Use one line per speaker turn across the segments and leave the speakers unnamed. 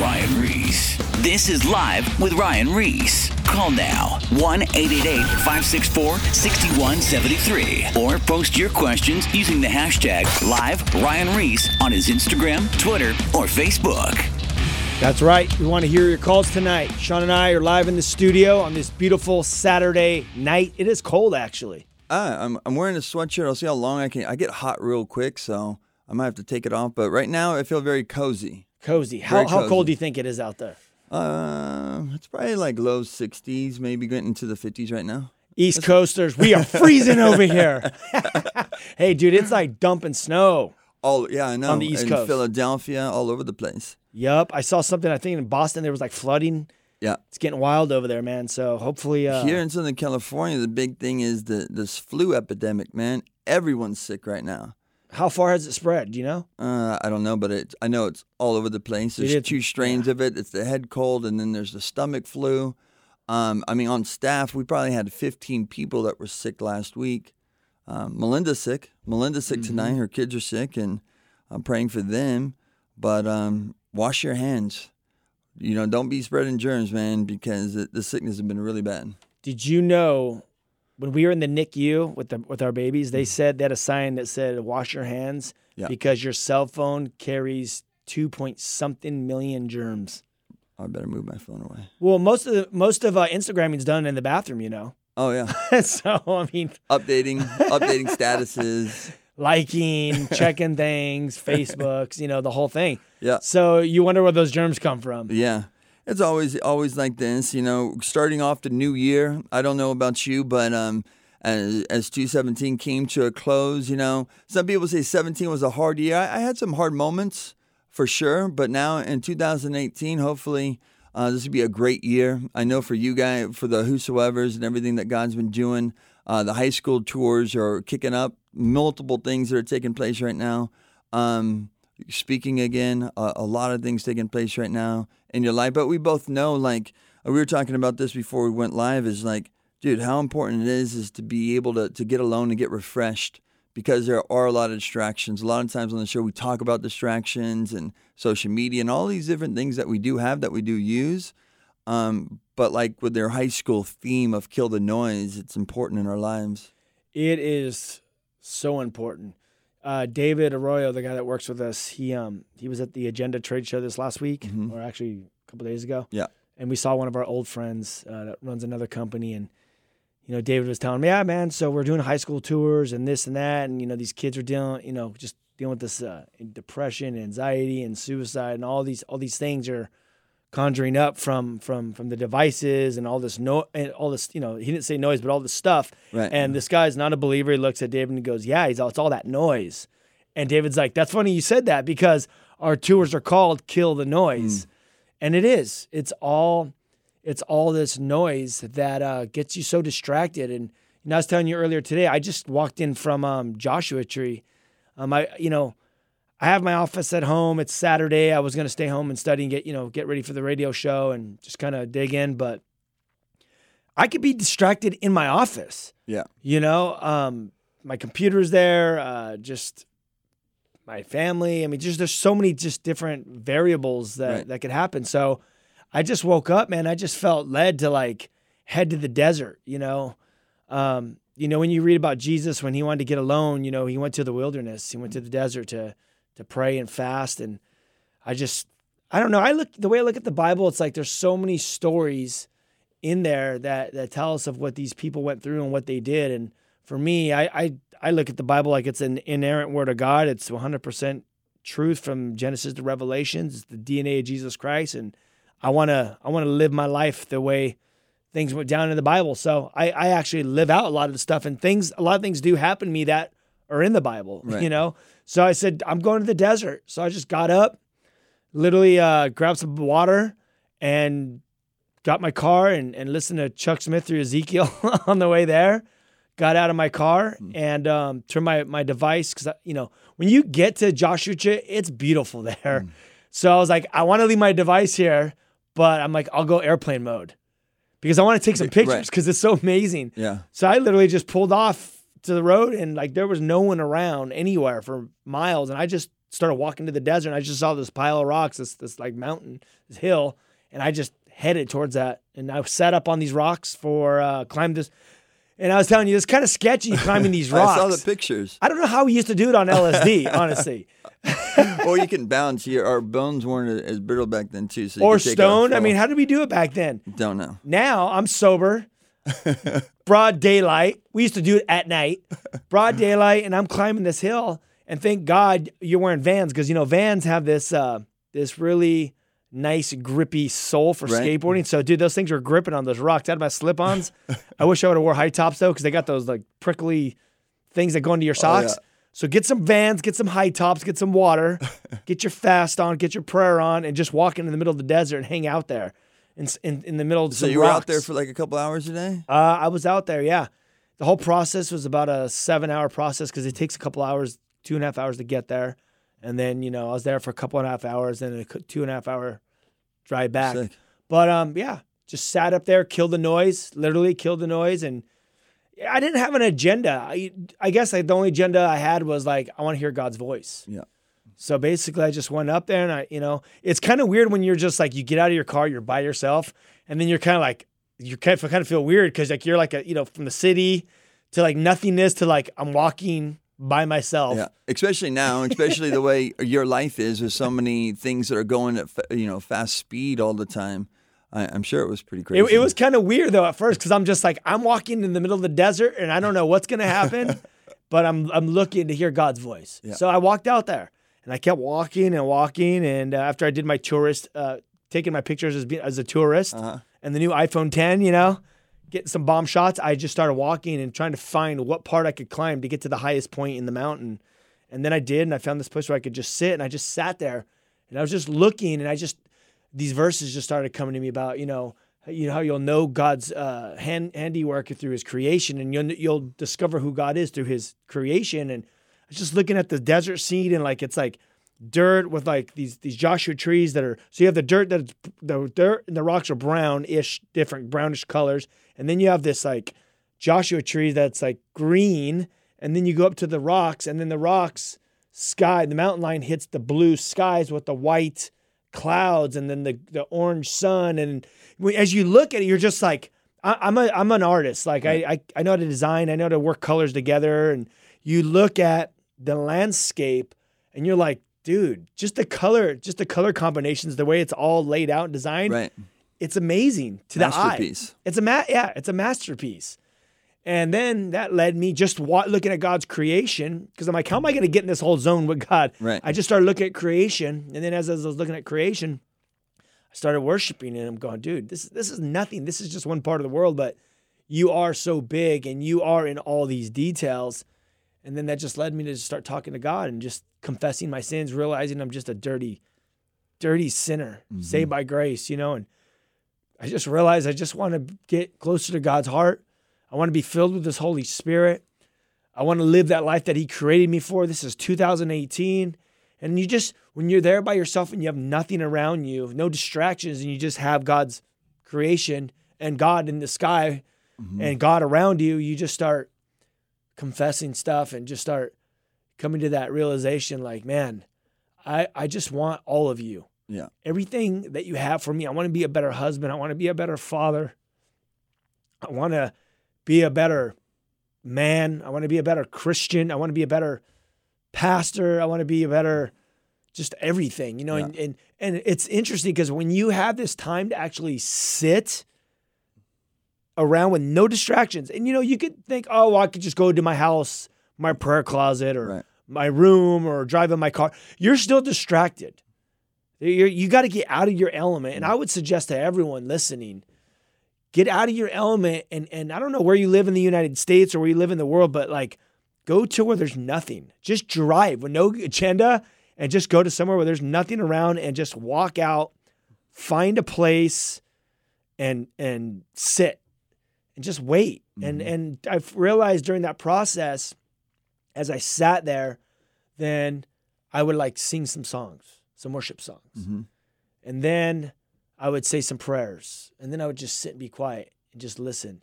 Ryan Reese. This is Live with Ryan Reese. Call now 1 888 564 6173 or post your questions using the hashtag Live Ryan Reese on his Instagram, Twitter, or Facebook.
That's right. We want to hear your calls tonight. Sean and I are live in the studio on this beautiful Saturday night. It is cold, actually.
Uh, I'm I'm wearing a sweatshirt. I'll see how long I can. I get hot real quick, so I might have to take it off. But right now, I feel very cozy.
Cozy. How,
Very
how cold do you think it is out there?
Uh, it's probably like low 60s, maybe getting into the 50s right now.
East Coasters, we are freezing over here. hey, dude, it's like dumping snow.
All yeah, I know.
On the East
in
Coast.
Philadelphia, all over the place.
Yup. I saw something, I think in Boston, there was like flooding.
Yeah.
It's getting wild over there, man. So hopefully, uh,
Here in Southern California, the big thing is the this flu epidemic. Man, everyone's sick right now.
How far has it spread? Do you know?
Uh, I don't know, but it, I know it's all over the place. There's two strains of it. It's the head cold, and then there's the stomach flu. Um, I mean, on staff, we probably had 15 people that were sick last week. Um, Melinda's sick. Melinda's sick tonight. Her kids are sick, and I'm praying for them. But um, wash your hands. You know, don't be spreading germs, man, because the sickness has been really bad.
Did you know when we were in the NICU with the with our babies, they said they had a sign that said "Wash your hands"
Yeah.
because your cell phone carries two point something million germs.
I better move my phone away.
Well, most of the most of uh, Instagramming's done in the bathroom, you know.
Oh yeah,
so I mean,
updating, updating statuses.
liking, checking things, Facebooks, you know, the whole thing.
Yeah.
So you wonder where those germs come from.
Yeah. It's always always like this, you know, starting off the new year. I don't know about you, but um as, as 217 came to a close, you know, some people say 17 was a hard year. I, I had some hard moments for sure, but now in 2018, hopefully uh, this will be a great year. I know for you guys, for the whosoever's and everything that God's been doing, uh, the high school tours are kicking up. Multiple things that are taking place right now. Um, speaking again, a, a lot of things taking place right now in your life. But we both know, like we were talking about this before we went live, is like, dude, how important it is is to be able to to get alone and get refreshed because there are a lot of distractions. A lot of times on the show we talk about distractions and social media and all these different things that we do have that we do use. Um, but like with their high school theme of kill the noise, it's important in our lives.
It is so important. Uh, David Arroyo, the guy that works with us, he um he was at the Agenda Trade Show this last week, or actually a couple days ago.
Yeah.
and we saw one of our old friends uh, that runs another company, and you know, David was telling me, yeah, man, so we're doing high school tours and this and that, and you know, these kids are dealing, you know, just dealing with this uh, depression, anxiety, and suicide, and all these all these things are conjuring up from from from the devices and all this no and all this you know he didn't say noise but all this stuff.
Right.
and this guy's not a believer. He looks at david and he goes yeah he's all, it's all that noise. And david's like that's funny you said that because our tours are called kill the noise. And it is. It's all it's all this noise that uh, gets you so distracted. And you know, i was telling you earlier today i just walked in from um, joshua tree. Um, i you know I have my office at home. It's Saturday. I was going to stay home and study and get, you know, get ready for the radio show and just kind of dig in, but I could be distracted in my office.
Yeah.
You know, um, my computer's there, uh, just my family. I mean, just there's so many just different variables that
Right.
that could happen. So I just woke up, man. I just felt led to like head to the desert. You know, um, you know when you read about Jesus when he wanted to get alone, you know, he went to the wilderness. He went to the desert to to pray and fast. And I just, I don't know. I look the way I look at the Bible. It's like there's so many stories in there that that tell us of what these people went through and what they did. And for me, I I, I look at the Bible like it's an inerrant word of God. It's 100 percent truth from Genesis to Revelations. It's the DNA of Jesus Christ, and I wanna I wanna live my life the way things went down in the Bible. So I I actually live out a lot of the stuff, and things a lot of things do happen to me that are in the Bible.
Right.
You know, so I said I'm going to the desert. So I just got up, literally uh, grabbed some water, and got my car and, and listened to Chuck Smith through Ezekiel on the way there. Got out of my car and um, turned my, my device because, you know, when you get to Joshua, it's beautiful there. So I was like, I want to leave my device here, but I'm like, I'll go airplane mode because I want to take some pictures because it's so amazing.
Yeah.
So I literally just pulled off to the road and like there was no one around anywhere for miles. And I just started walking to the desert and I just saw this pile of rocks, this this like mountain, this hill, and I just headed towards that. And I sat up on these rocks for uh climbed this and I was telling you, it's kind of sketchy climbing these rocks.
I saw the pictures.
I don't know how we used to do it on LSD, honestly.
or you can bounce. Your, our bones weren't as brittle back then, too. So
or stone. I mean, how did we do it back then?
don't know.
Now I'm sober, broad daylight. We used to do it at night, broad daylight, and I'm climbing this hill. And thank God you're wearing Vans because you know Vans have this uh, this really nice grippy sole for
Right.
skateboarding. So dude, those things were gripping on those rocks. I had my slip-ons. I wish I would have wore high tops though because they got those like prickly things that go into your socks.
yeah.
So get some Vans, get some high tops, get some water, get your fast on, get your prayer on, and just walk into the middle of the desert and hang out there. In, in, in the middle of
the
So
you were out there for like a couple hours a day?
Uh, I was out there, yeah. The whole process was about a seven hour process because it takes a couple hours, two and a half hours to get there. And then, you know, I was there for a couple and a half hours, then a two and a half hour drive back.
Sick.
But um, yeah, just sat up there, killed the noise, literally killed the noise. And I didn't have an agenda. I, I guess like the only agenda I had was like, I want to hear God's voice.
Yeah.
So basically, I just went up there and I, you know, it's kind of weird when you're just like, you get out of your car, you're by yourself, and then you're kind of like, you kind of, kind of feel weird because like you're like a, you know, from the city to like nothingness to like I'm walking by myself.
Yeah, especially now, especially the way your life is, with so many things that are going at you know fast speed all the time. I, I'm sure it was pretty crazy.
It, it was kind of weird though at first because I'm just like I'm walking in the middle of the desert and I don't know what's gonna happen, but I'm I'm looking to hear God's voice.
Yeah.
So I walked out there and I kept walking and walking and uh, after I did my tourist, uh, taking my pictures as as a tourist
Uh-huh.
and the new iPhone 10, you know, getting some bomb shots, I just started walking and trying to find what part I could climb to get to the highest point in the mountain. And then I did, and I found this place where I could just sit, and I just sat there, and I was just looking, and I just these verses just started coming to me about you know you know how you'll know God's uh, hand handiwork through His creation, and you'll you'll discover who God is through His creation. And was just looking at the desert scene, and like it's like dirt with like these these Joshua trees that are so you have the dirt that's the dirt and the rocks are brown-ish, different brownish colors, and then you have this like Joshua tree that's like green, and then you go up to the rocks, and then the rocks sky, the mountain line hits the blue skies with the white clouds, and then the the orange sun, and as you look at it, you're just like, I, I'm a I'm an artist, like I, I I know how to design, I know how to work colors together, and you look at the landscape, and you're like, dude, just the color, just the color combinations, the way it's all laid out and designed,
right.
it's amazing to the eye.
Masterpiece.
It's a ma- yeah, it's a masterpiece. And then that led me just wa- looking at God's creation because I'm like, how am I going to get in this whole zone with God?
Right.
I just started looking at creation, and then as I was looking at creation, I started worshiping, and I'm going, dude, this this is nothing. This is just one part of the world, but you are so big, and you are in all these details. And then that just led me to just start talking to God and just confessing my sins, realizing I'm just a dirty, dirty sinner, mm-hmm. saved by grace, you know, and I just realized I just want to get closer to God's heart. I want to be filled with His Holy Spirit. I want to live that life that He created me for. This is 2018. And you just, when you're there by yourself and you have nothing around you, no distractions, and you just have God's creation and God in the sky mm-hmm. and God around you, you just start confessing stuff and just start coming to that realization like, man, I, I just want all of you
Yeah.
everything that you have for me. I want to be a better husband. I want to be a better father. I want to be a better man. I want to be a better Christian. I want to be a better pastor. I want to be a better just everything, you know. And, and and it's interesting because when you have this time to actually sit around with no distractions, and you know, you could think, oh, well, I could just go to my house, my prayer closet, or
Right.
my room, or drive in my car. You're still distracted. You're, you got to get out of your element. And I would suggest to everyone listening, get out of your element. And, and I don't know where you live in the United States or where you live in the world, but like go to where there's nothing. Just drive with no agenda and just go to somewhere where there's nothing around and just walk out, find a place and and sit and just wait. And and I've realized during that process, as I sat there, then I would like sing some songs, some worship songs.
Mhm.
And then I would say some prayers. And then I would just sit and be quiet and just listen.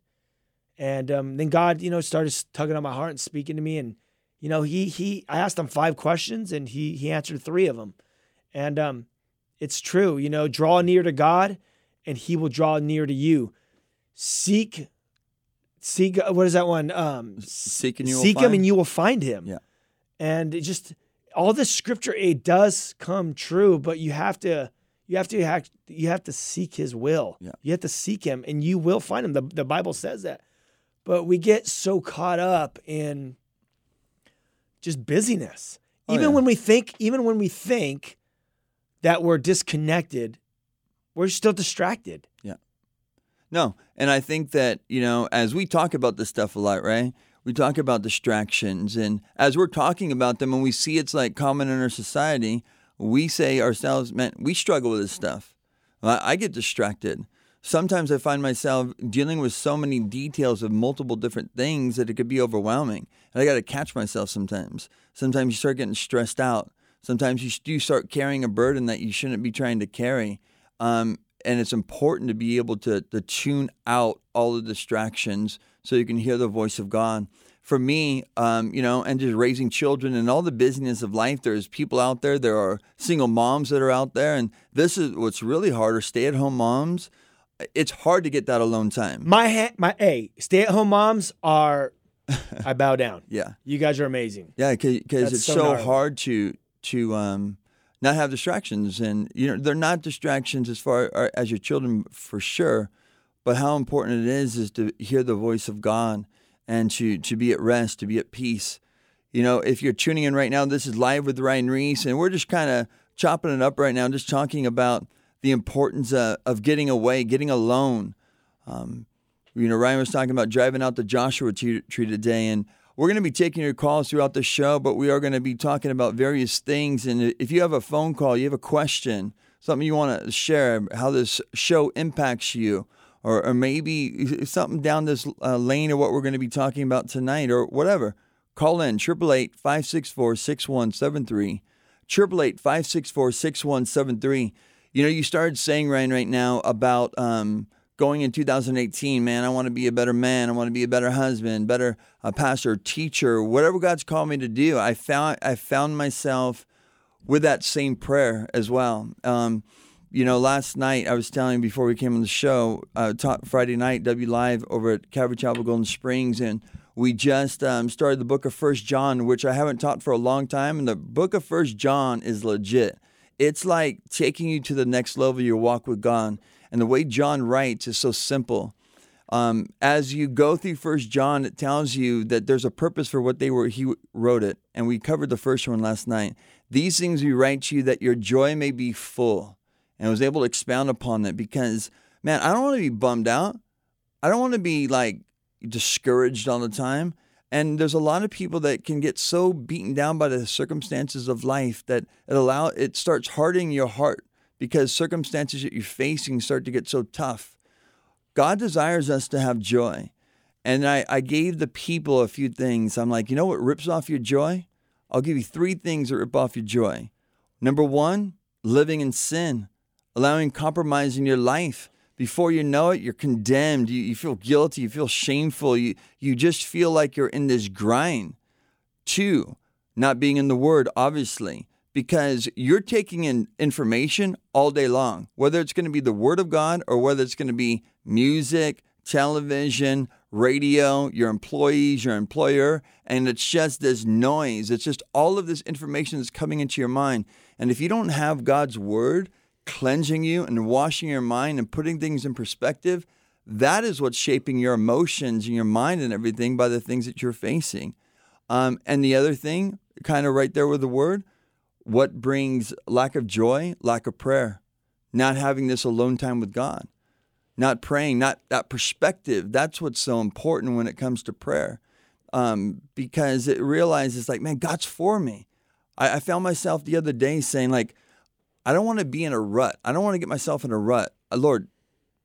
And um, then God, you know, started tugging on my heart and speaking to me. And You know, he he I asked him five questions and he he answered three of them. And um it's true, you know, draw near to God and he will draw near to you. Seek seek what is that one? Um
Seek and you will
seek him
find.
and you will find him.
Yeah.
And it just all this scripture it does come true, but you have to you have to have you have to seek his will.
Yeah.
You have to seek him and you will find him. The the Bible says that. But we get so caught up in just busyness.
Oh,
even
yeah.
when we think even when we think that we're disconnected, we're still distracted.
No, and I think that you know, as we talk about this stuff a lot, right? We talk about distractions, and as we're talking about them, and we see it's like common in our society, we say ourselves, "Man, we struggle with this stuff." I, get distracted. Sometimes I find myself dealing with so many details of multiple different things that it could be overwhelming, and I got to catch myself sometimes. Sometimes you start getting stressed out. Sometimes you do start carrying a burden that you shouldn't be trying to carry. Um, and it's important to be able to, to tune out all the distractions so you can hear the voice of God. For me, um, you know, and just raising children and all the busyness of life, there's people out there. There are single moms that are out there, and this is what's really hard. Are stay-at-home moms. It's hard to get that alone time.
My ha- my hey, stay-at-home moms are I bow down.
Yeah,
You guys are amazing.
yeah, because it's
so
so hard to to um, not have distractions, and you know they're not distractions as far uh, as your children for sure, but how important it is is to hear the voice of God and to to be at rest, to be at peace. You know, if you're tuning in right now, this is live with Ryan Reese, and we're just kind of chopping it up right now, just talking about the importance uh, of getting away, getting alone. Um, you know, Ryan was talking about driving out the Joshua tree today, and we're going to be taking your calls throughout the show, but we are going to be talking about various things. And if you have a phone call, you have a question, something you want to share, how this show impacts you, or, or maybe something down this uh, lane of what we're going to be talking about tonight, or whatever, call in 888 564 6173. 888 564 6173. You know, you started saying, Ryan, right now about um, going in 2018, man, I want to be a better man. I want to be a better husband, better uh, pastor, teacher, whatever God's called me to do. I found, I found myself with that same prayer as well. Um, you know, last night I was telling before we came on the show, uh, taught Friday night W Live over at Calvary Chapel Golden Springs, and we just um, started the book of First John, which I haven't taught for a long time. And the book of First John is legit. It's like taking you to the next level your walk with God. And the way John writes is so simple. Um, as you go through First John, it tells you that there's a purpose for what they were. He wrote it, and we covered the first one last night. These things we write to you that your joy may be full, and I was able to expound upon that because, man, I don't want to be bummed out. I don't want to be like discouraged all the time. And there's a lot of people that can get so beaten down by the circumstances of life that it allow it starts hardening your heart because circumstances that you're facing start to get so tough. God desires us to have joy. And I, I gave the people a few things. I'm like, you know what rips off your joy? I'll give you three things that rip off your joy. Number one, living in sin, allowing compromise in your life. Before you know it, you're condemned. You, you feel guilty. You feel shameful. You, you just feel like you're in this grind. Two, not being in the Word, obviously, because you're taking in information all day long, whether it's going to be the Word of God or whether it's going to be music, television, radio, your employees, your employer, and it's just this noise. It's just all of this information that's coming into your mind. And if you don't have God's Word cleansing you and washing your mind and putting things in perspective, that is what's shaping your emotions and your mind and everything by the things that you're facing. Um, and the other thing, kind of right there with the word, what brings lack of joy? Lack of prayer. Not having this alone time with God. Not praying, not that perspective. That's what's so important when it comes to prayer. Um, because it realizes like, man, God's for me. I, I found myself the other day saying, like, I don't want to be in a rut. I don't want to get myself in a rut. Uh, Lord,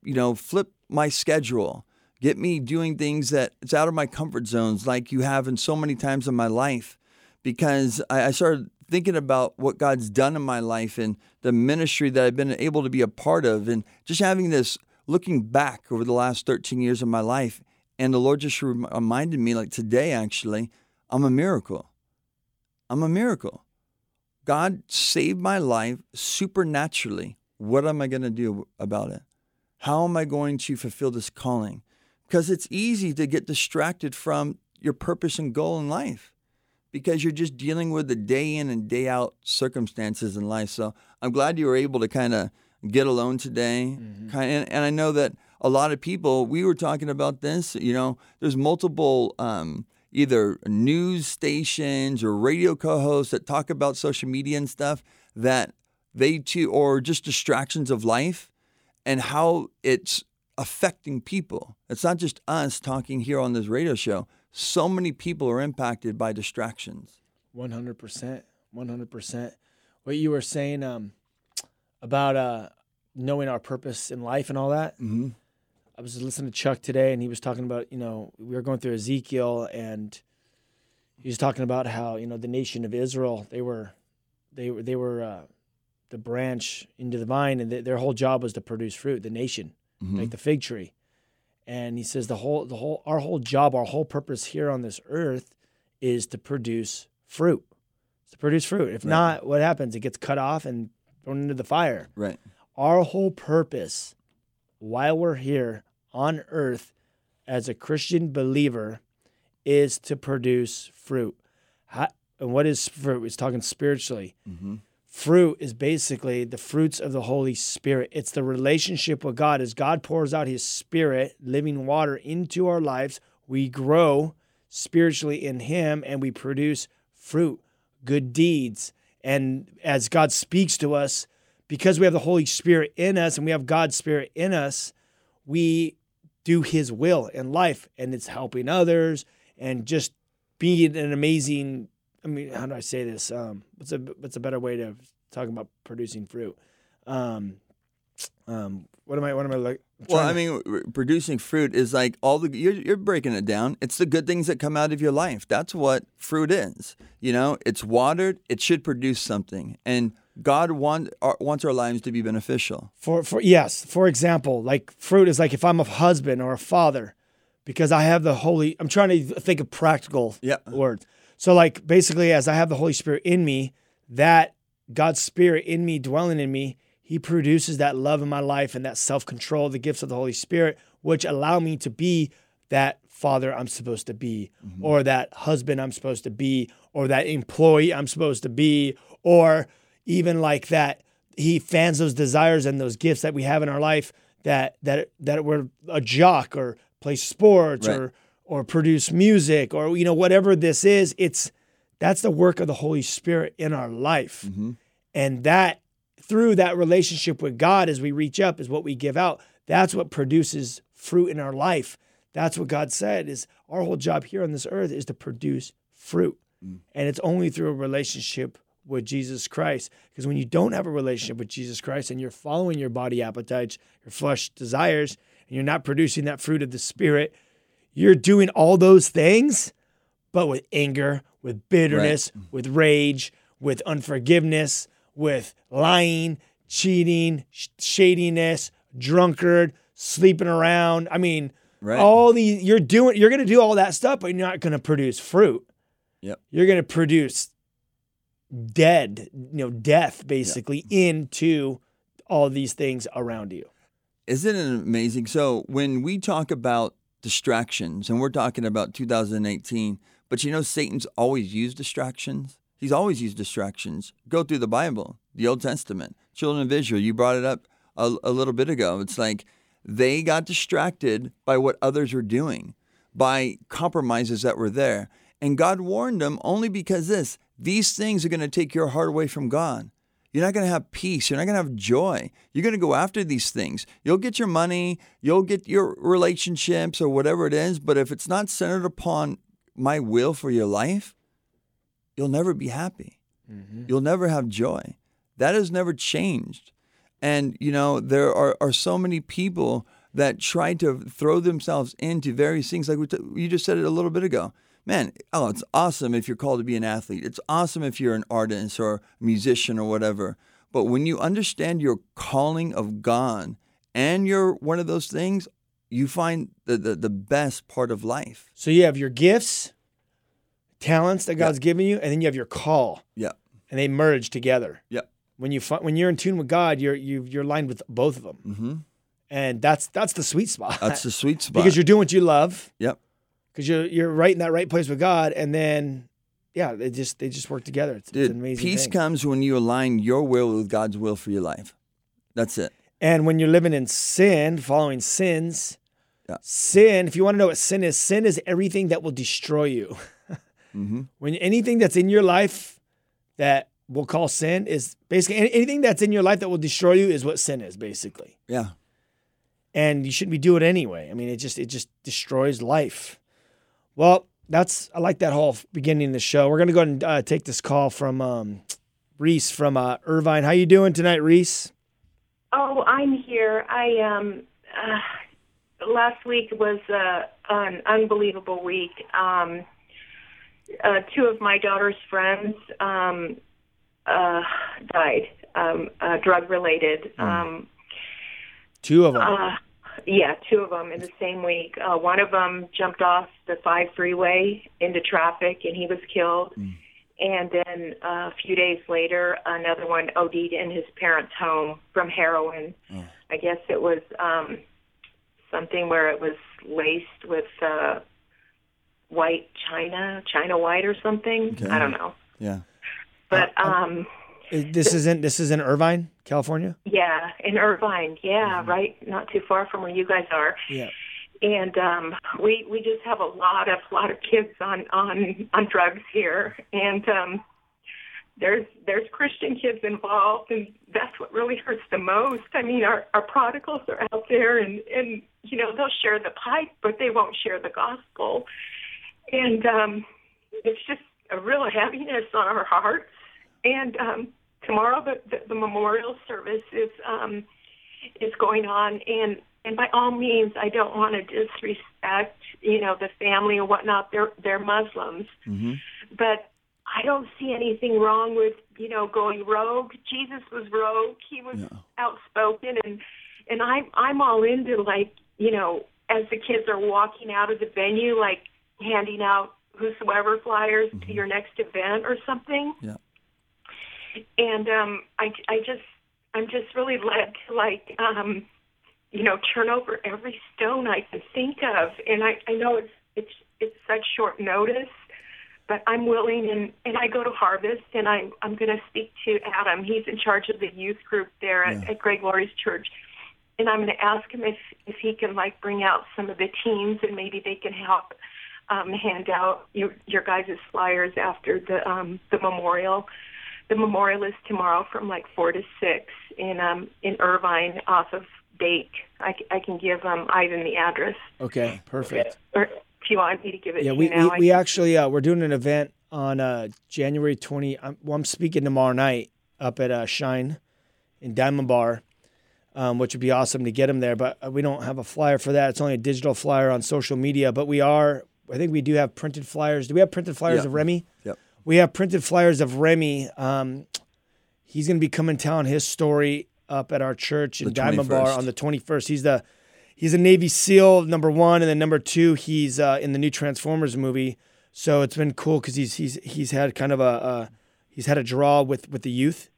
you know, flip my schedule. Get me doing things that it's out of my comfort zones, like you have in so many times in my life. Because I, I started thinking about what God's done in my life and the ministry that I've been able to be a part of, and just having this looking back over the last 13 years of my life. And the Lord just reminded me, like today, actually, I'm a miracle. I'm a miracle. God saved my life supernaturally. What am I going to do about it? How am I going to fulfill this calling? Because it's easy to get distracted from your purpose and goal in life because you're just dealing with the day in and day out circumstances in life. So I'm glad you were able to kind of get alone today. Mm-hmm. And, and, I know that a lot of people, we were talking about this, you know, there's multiple um, either news stations or radio co hosts that talk about social media and stuff that they too, or just distractions of life and how it's affecting people. It's not just us talking here on this radio show. So many people are impacted by distractions.
100%. 100%. What you were saying um, about uh, knowing our purpose in life and all that.
Mm-hmm.
I was listening to Chuck today, and he was talking about, you know, we were going through Ezekiel, and he was talking about how, you know, the nation of Israel, they were, they were, they were uh, the branch into the vine, and th- their whole job was to produce fruit. The nation, mm-hmm. like the fig tree, and he says the whole, the whole, our whole job, our whole purpose here on this earth, is to produce fruit. to produce fruit. If right. not, what happens? It gets cut off and thrown into the fire.
Right.
Our whole purpose, while we're here on earth as a Christian believer is to produce fruit. How, and what is fruit? It's talking spiritually.
Mm-hmm.
Fruit is basically the fruits of the Holy Spirit. It's the relationship with God. As God pours out His Spirit, living water, into our lives, we grow spiritually in Him and we produce fruit, good deeds. And as God speaks to us, because we have the Holy Spirit in us and we have God's Spirit in us, we do his will in life and it's helping others and just being an amazing I mean, how do I say this? Um, what's a what's a better way to talk about producing fruit? Um, um, what am I? What am I like?
Well, I mean, producing fruit is like all the you're, you're breaking it down. It's the good things that come out of your life. That's what fruit is. You know, it's watered. It should produce something, and God want, our, wants our lives to be beneficial.
For for yes, for example, like fruit is like if I'm a husband or a father, because I have the Holy. I'm trying to think of practical
yeah.
words. So like basically, as I have the Holy Spirit in me, that God's Spirit in me, dwelling in me, He produces that love in my life and that self control, the gifts of the Holy Spirit, which allow me to be that father I'm supposed to be, mm-hmm. or that husband I'm supposed to be, or that employee I'm supposed to be, or even like that he fans those desires and those gifts that we have in our life that that that we're a jock or play sports right. or or produce music or you know whatever this is it's that's the work of the holy spirit in our life
mm-hmm.
and that through that relationship with god as we reach up is what we give out that's what produces fruit in our life that's what god said is our whole job here on this earth is to produce fruit mm. and it's only through a relationship with Jesus Christ. Because when you don't have a relationship with Jesus Christ and you're following your body appetites, your flesh desires, and you're not producing that fruit of the Spirit, you're doing all those things, but with anger, with bitterness, right. with rage, with unforgiveness, with lying, cheating, sh- shadiness, drunkard, sleeping around. I mean, right. all these you're doing you're going to do all that stuff, but you're not going to produce fruit.
Yep.
You're going to produce dead, you know, death basically yeah. into all these things around you.
Isn't it amazing? So when we talk about distractions, and we're talking about 2018, but you know, Satan's always used distractions. He's always used distractions. Go through the Bible, the Old Testament, children of Israel. You brought it up a, a little bit ago. It's like they got distracted by what others were doing, by compromises that were there. And God warned them only because this these things are going to take your heart away from God. You're not going to have peace. You're not going to have joy. You're going to go after these things. You'll get your money, you'll get your relationships or whatever it is, but if it's not centered upon my will for your life, you'll never be happy.
Mm-hmm.
You'll never have joy. That has never changed. And, you know, there are, are so many people that try to throw themselves into various things. Like we t- you just said it a little bit ago man, oh, it's awesome if you're called to be an athlete. It's awesome if you're an artist or a musician or whatever. But when you understand your calling of God and you're one of those things, you find the, the, the best part of life.
So you have your gifts, talents that God's given you, and then you have your call,
Yeah.
and they merge together.
Yeah.
When you when you're in tune with God, you're you, you're aligned with both of them,
Mm-hmm.
and that's that's the sweet spot.
That's the sweet spot.
because you're doing what you love.
Yep.
Because you're you're right in that right place with God, and then yeah, they just they just work together. It's, it's
Dude,
an amazing
peace
thing.
comes when you align your will with God's will for your life. That's it.
And when you're living in sin, following sins,
Yeah.
sin, if you want to know what sin is, sin is everything that will destroy you.
Mm-hmm.
When anything that's in your life that we'll call sin is basically anything that's in your life that will destroy you is what sin is basically.
Yeah.
And you shouldn't be doing it anyway. I mean, it just it just destroys life. Well, that's I like that whole beginning of the show. We're gonna go ahead and uh, take this call from um, Reese from uh, Irvine. How you doing tonight, Reese?
Oh, I'm here. I um uh, last week was uh, an unbelievable week. Um, uh, two of my daughter's friends um, uh, died, um, uh, drug related. Um,
Two of them.
Uh, yeah, two of them in the same week. Uh, one of them jumped off the five freeway into traffic, and he was killed. And then uh, a few days later, another one OD'd in his parents' home from heroin. I guess it was um, something where it was laced with uh, white china, china white or something.
Okay.
I don't know.
Yeah.
But um,
Is- This isn't this is in Irvine, California.
yeah, in Irvine, yeah, right, not too far from where you guys are.
Yeah.
and um we we just have a lot of lot of kids on on on drugs here and um there's there's christian kids involved and that's what really hurts the most i mean our our prodigals are out there and and you know they'll share the pipe but they won't share the gospel and um it's just a real heaviness on our hearts and um tomorrow the the, the memorial service is um is going on and and by all means I don't want to disrespect, you know, the family or whatnot. They're they're Muslims.
Mm-hmm.
But I don't see anything wrong with, you know, going rogue. Jesus was rogue. He was
Yeah.
outspoken and and I'm I'm all into like, you know, as the kids are walking out of the venue, like handing out whosoever flyers to your next event or something
Yeah.
And um i i just i'm just really led to like um you know turn over every stone i can think of. And i i know it's it's it's such short notice but i'm willing and and i go to harvest and i'm i'm going to speak to adam. He's in charge of the youth group there at,
Yeah.
at greg laurie's church. And i'm going to ask him if if he can like bring out some of the teams and maybe they can help um hand out your your guys' flyers after the um the memorial the memorial is tomorrow from like four to six in um in Irvine off of Dake. I can give um Ivan the address,
Okay. Perfect.
or if you want me to give it
Yeah,
to
we,
you now.
we, we
can-
actually uh, we're doing an event on uh, January twenty. I'm, well, I'm speaking tomorrow night up at uh, Shine in Diamond Bar, um, which would be awesome to get them there. But uh, we don't have a flyer for that. It's only a digital flyer on social media. But we are. I think we do have printed flyers. Do we have printed flyers
Yeah.
of Remi?
Yep.
We have printed flyers of Remi. Um, he's going to be coming telling his story up at our church in
The
Diamond Bar on the 21st. He's the he's a Navy SEAL number one, and then number two, he's uh, in the new Transformers movie. So it's been cool because he's he's he's had kind of a uh, he's had a draw with with the youth,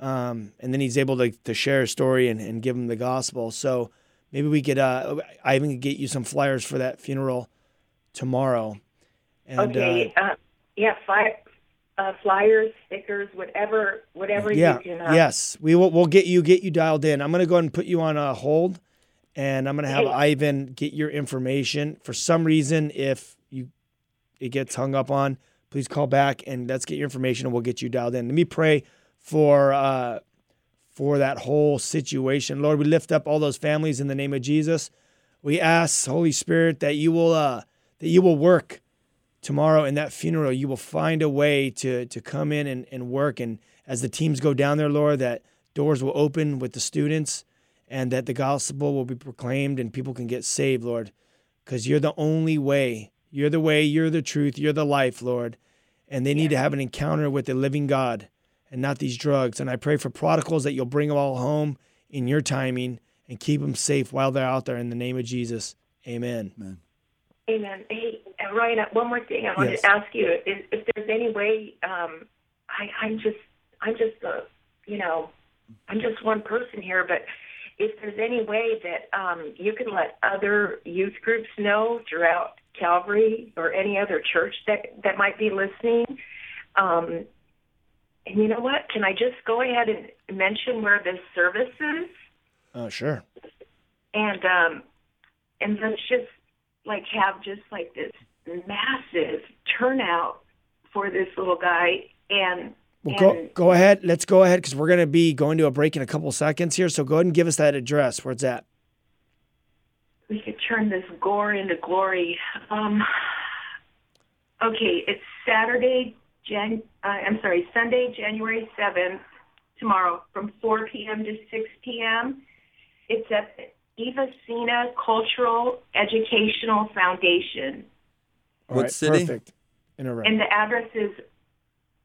um, and then he's able to to share his story and, and give them the gospel. So maybe we could uh, I even could get you some flyers for that funeral tomorrow. And,
okay, uh, yeah, fly, uh, flyers, stickers, whatever, whatever
yeah,
you can. Uh,
yes, we will. We'll get you get you dialed in. I'm gonna go ahead and put you on a hold, and I'm gonna have
Hey.
Ivan get your information. For some reason, if you it gets hung up on, please call back and let's get your information, and we'll get you dialed in. Let me pray for uh, for that whole situation, Lord. We lift up all those families in the name of Jesus. We ask, Holy Spirit, that you will uh, that you will work tomorrow in that funeral, you will find a way to to come in and, and work. And as the teams go down there, Lord, that doors will open with the students and that the gospel will be proclaimed and people can get saved, Lord, because you're the only way. You're the way, you're the truth, you're the life, Lord. And they need to have an encounter with the living God and not these drugs. And I pray for prodigals that you'll bring them all home in your timing and keep them safe while they're out there in the name of Jesus. Amen.
Amen.
Amen. Hey, uh, Ryan, uh, one more thing I wanted
Yes.
to ask you: is if there's any way, um, I, I'm just, I'm just, a, you know, I'm just one person here, but if there's any way that um, you can let other youth groups know throughout Calvary or any other church that that might be listening, um, and you know what? Can I just go ahead and mention where this service is?
Oh, sure.
and um and let's just like have just like this massive turnout for this little guy and
Well,
and
go go ahead. Let's go ahead because we're going to be going to a break in a couple seconds here. So go ahead and give us that address where it's at.
we could turn this gore into glory um okay it's saturday jan uh, i'm sorry sunday january 7th tomorrow from 4 p.m. to 6 p.m. It's at the Evecina Cultural Educational Foundation.
All
What
right,
city?
Perfect. In a row.
And the address is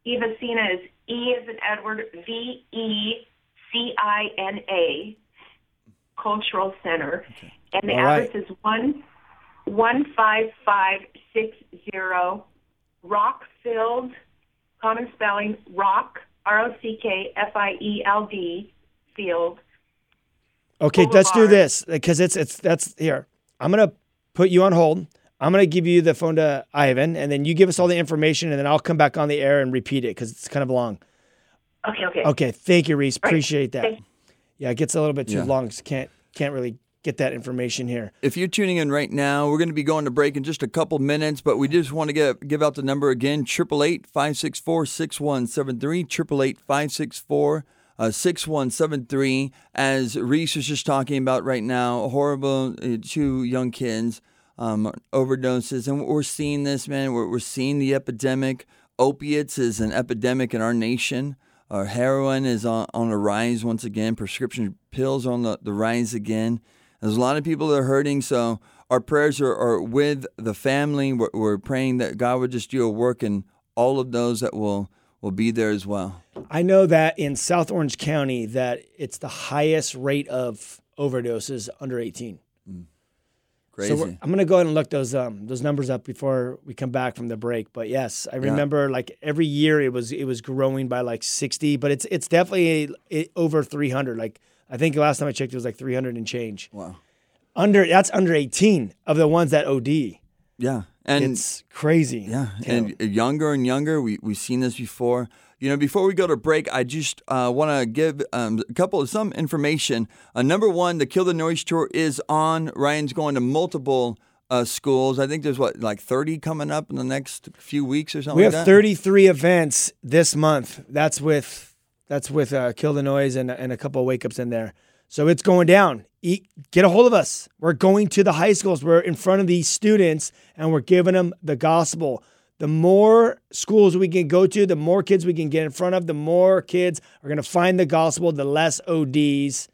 Evecina is E as in Edward V E C I N A Cultural Center, and the
All right.
address is one one five five six zero Rockfield, common spelling Rock R O C K F I E L D Field.
Okay, let's do this because it's it's that's here. I'm gonna put you on hold. I'm gonna give you the phone to Ivan, and then you give us all the information, and then I'll come back on the air and repeat it because it's kind of long.
Okay, okay.
Okay, thank you, Reese.
Right.
Appreciate that.
Thank-
Yeah, it gets a little bit too
Yeah.
long. So can't can't really get that information here.
If you're tuning in right now, we're going to be going to break in just a couple minutes, but we just want to get, give out the number again 888 564 6173. 888 564 6173. As Reese was just talking about right now, horrible uh, two young kids, um, overdoses. And we're seeing this, man. We're, we're seeing the epidemic. Opiates is an epidemic in our nation. Our heroin is on, on the rise once again. Prescription pills are on the, the rise again. There's a lot of people that are hurting, so our prayers are, are with the family. We're, we're praying that God would just do a work in all of those that will will be there as well.
I know that in South Orange County that it's the highest rate of overdoses under 18.
Crazy.
So I'm gonna go ahead and look those um those numbers up before we come back from the break. But yes, I remember like every year it was it was growing by like 60, but it's it's definitely it, over 300. Like I think last time I checked it was like 300 and change.
wow.
Under that's under 18 of the ones that OD.
Yeah, and
it's crazy.
Yeah, and younger and younger. We we've seen this before. You know, before we go to break, I just uh, want to give um, a couple of some information. Uh, number one, the Kill the Noise tour is on. Ryan's going to multiple uh, schools. I think there's what like 30 coming up in the next few weeks or something.
we
like
have
that?
33 events this month. That's with that's with uh, Kill the Noise and and a couple of wake ups in there. So it's going down. Eat, get a hold of us. We're going to the high schools. We're in front of these students and we're giving them the gospel. The more schools we can go to, the more kids we can get in front of, the more kids are going to find the gospel, the less ODs.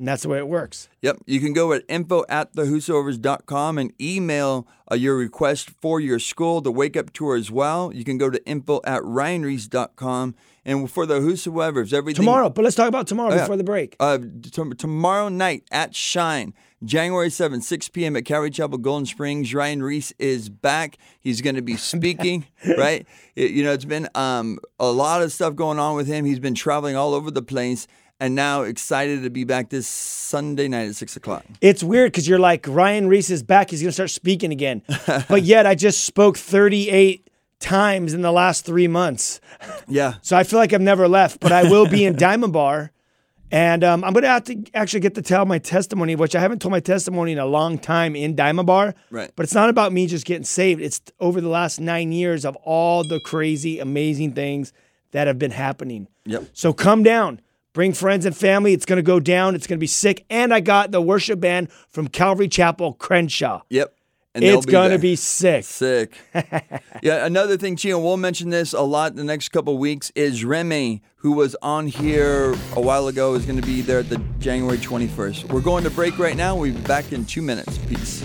And that's the way it works.
Yep. You can go at info at thewhosoevers.com and email uh, your request for your school, the wake up tour as well. You can go to info at ryanreese.com. And for the whosoevers, everything.
Tomorrow, but let's talk about tomorrow
Oh, yeah.
before the break.
Uh, t- tomorrow night at Shine, January 7th, 6 p.m. at Calvary Chapel, Golden Springs. Ryan Reese is back. He's going to be speaking, right? It- you know, it's been um, a lot of stuff going on with him. He's been traveling all over the place and now excited to be back this Sunday night at 6 o'clock.
It's weird because you're like, Ryan Reese is back. He's going to start speaking again. but yet I just spoke 38 times in the last three months.
Yeah.
So I feel like I've never left, but I will be in Diamond Bar. And um, I'm going to have to actually get to tell my testimony, which I haven't told my testimony in a long time in Diamond Bar.
Right.
But it's not about me just getting saved. It's over the last nine years of all the crazy, amazing things that have been happening.
Yep.
So come down, bring friends and family. It's going to go down. It's going to be sick. And I got the worship band from Calvary Chapel, Crenshaw.
Yep. And
It's going to be sick.
Sick. yeah, another thing, Gio, we'll mention this a lot in the next couple of weeks, is Remi, who was on here a while ago, is going to be there at the January 21st. We're going to break right now. We'll be back in two minutes. Peace.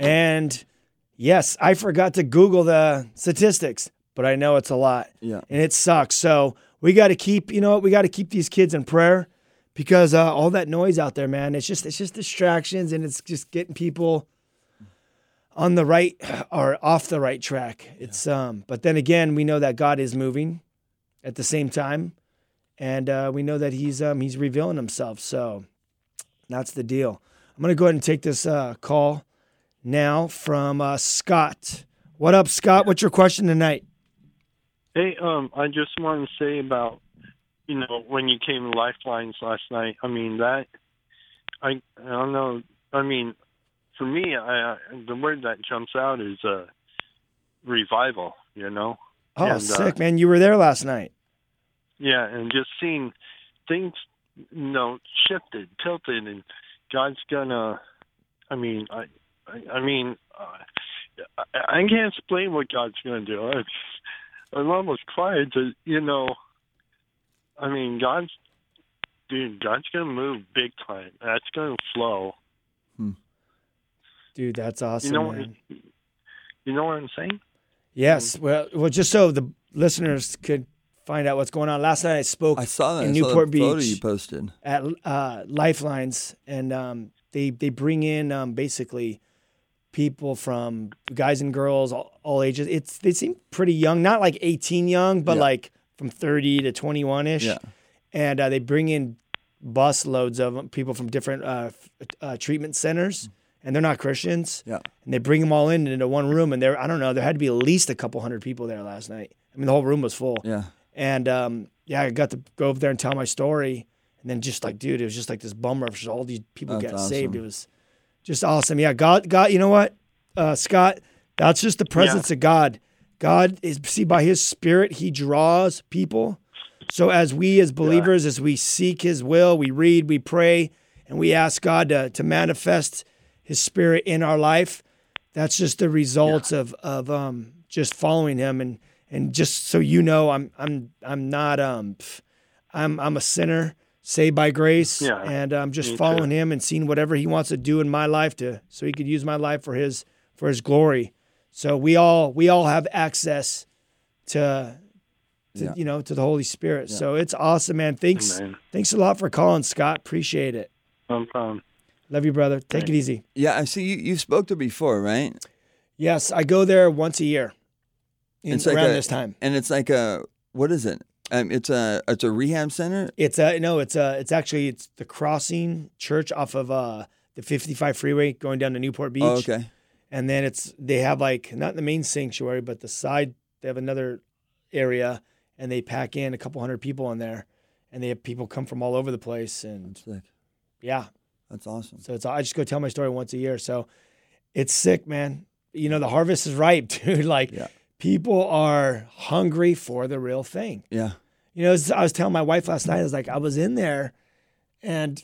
And yes, I forgot to Google the statistics, but I know it's a lot.
Yeah.
And it sucks. So we got to keep, you know what, we got to keep these kids in prayer because uh, all that noise out there, man, it's just it's just distractions and it's just getting people on the right or off the right track. It's um but then again, we know that God is moving at the same time and uh, we know that he's um he's revealing himself. So that's the deal. I'm going to go ahead and take this uh, call now from uh, Scott. What up, Scott? What's your question tonight?
Hey, um, I just wanted to say about you know when you came to Lifelines last night. I mean that I I don't know. I mean, for me, I, the word that jumps out is uh, revival. You know.
Oh,
And, uh,
sick, man. You were there last night.
Yeah, and just seeing things, you know, shifted, tilted, and God's gonna. I mean, I, I, I mean, uh, I, I can't explain what God's gonna do. I, I'm almost quiet to, you know. I mean, God's, dude, God's gonna move big time. That's gonna flow.
Dude, that's awesome,
you know,
man.
you know what I'm saying?
Yes. Well, well, just so the listeners could find out what's going on. Last night I spoke
I saw that.
in
I saw
Newport
the photo
Beach.
you posted.
at uh, Lifelines, and um, they they bring in um, basically people from guys and girls, all, all ages. It's they seem pretty young, not like eighteen young, but
Yeah.
like from thirty to twenty one ish.
Yeah.
And uh, they bring in bus loads of people from different uh, f- uh, treatment centers, and they're not Christians.
Yeah.
And they bring them all in into one room, and there I don't know, there had to be at least a couple hundred people there last night. I mean, the whole room was full.
Yeah.
And um, yeah, I got to go over there and tell my story. And then just like, dude, it was just like this bummer of all these people
That's
got saved. It was just awesome. Yeah, God, God, you know what, uh, Scott? That's just the presence of God. God is see by His Spirit, He draws people. So as we as believers, as we seek His will, we read, we pray, and we ask God to to manifest His Spirit in our life. That's just the results of of um, just following Him and and just so you know, I'm I'm I'm not um I'm I'm a sinner saved by grace,
Yeah,
and I'm just
me too.
following Him and seeing whatever He wants to do in my life to so He could use my life for His for His glory. So we all we all have access to. To,
Yeah.
You know, to the Holy Spirit. So it's awesome, man. Thanks,
Amen.
thanks a lot for calling, Scott. Appreciate it.
No problem.
Love you, brother. Take it easy.
Yeah. I see you. You spoke to before, right?
Yes, I go there once a year. In,
It's like
around
a-
this time.
And it's like a what is it? Um, it's a it's a rehab center.
It's a no. It's a. It's actually it's the Crossing Church off of uh the 55 freeway going down to Newport Beach.
Oh, okay.
And then it's they have like not the main sanctuary, but the side they have another area, and they pack in a couple hundred people in there, and they have people come from all over the place, and
Sick.
yeah.
That's awesome.
So it's I just go tell my story once a year. So it's sick, man. You know the harvest is ripe, dude. Like
Yeah.
People are hungry for the real thing.
Yeah.
You know, I was telling my wife last night, I was like, I was in there and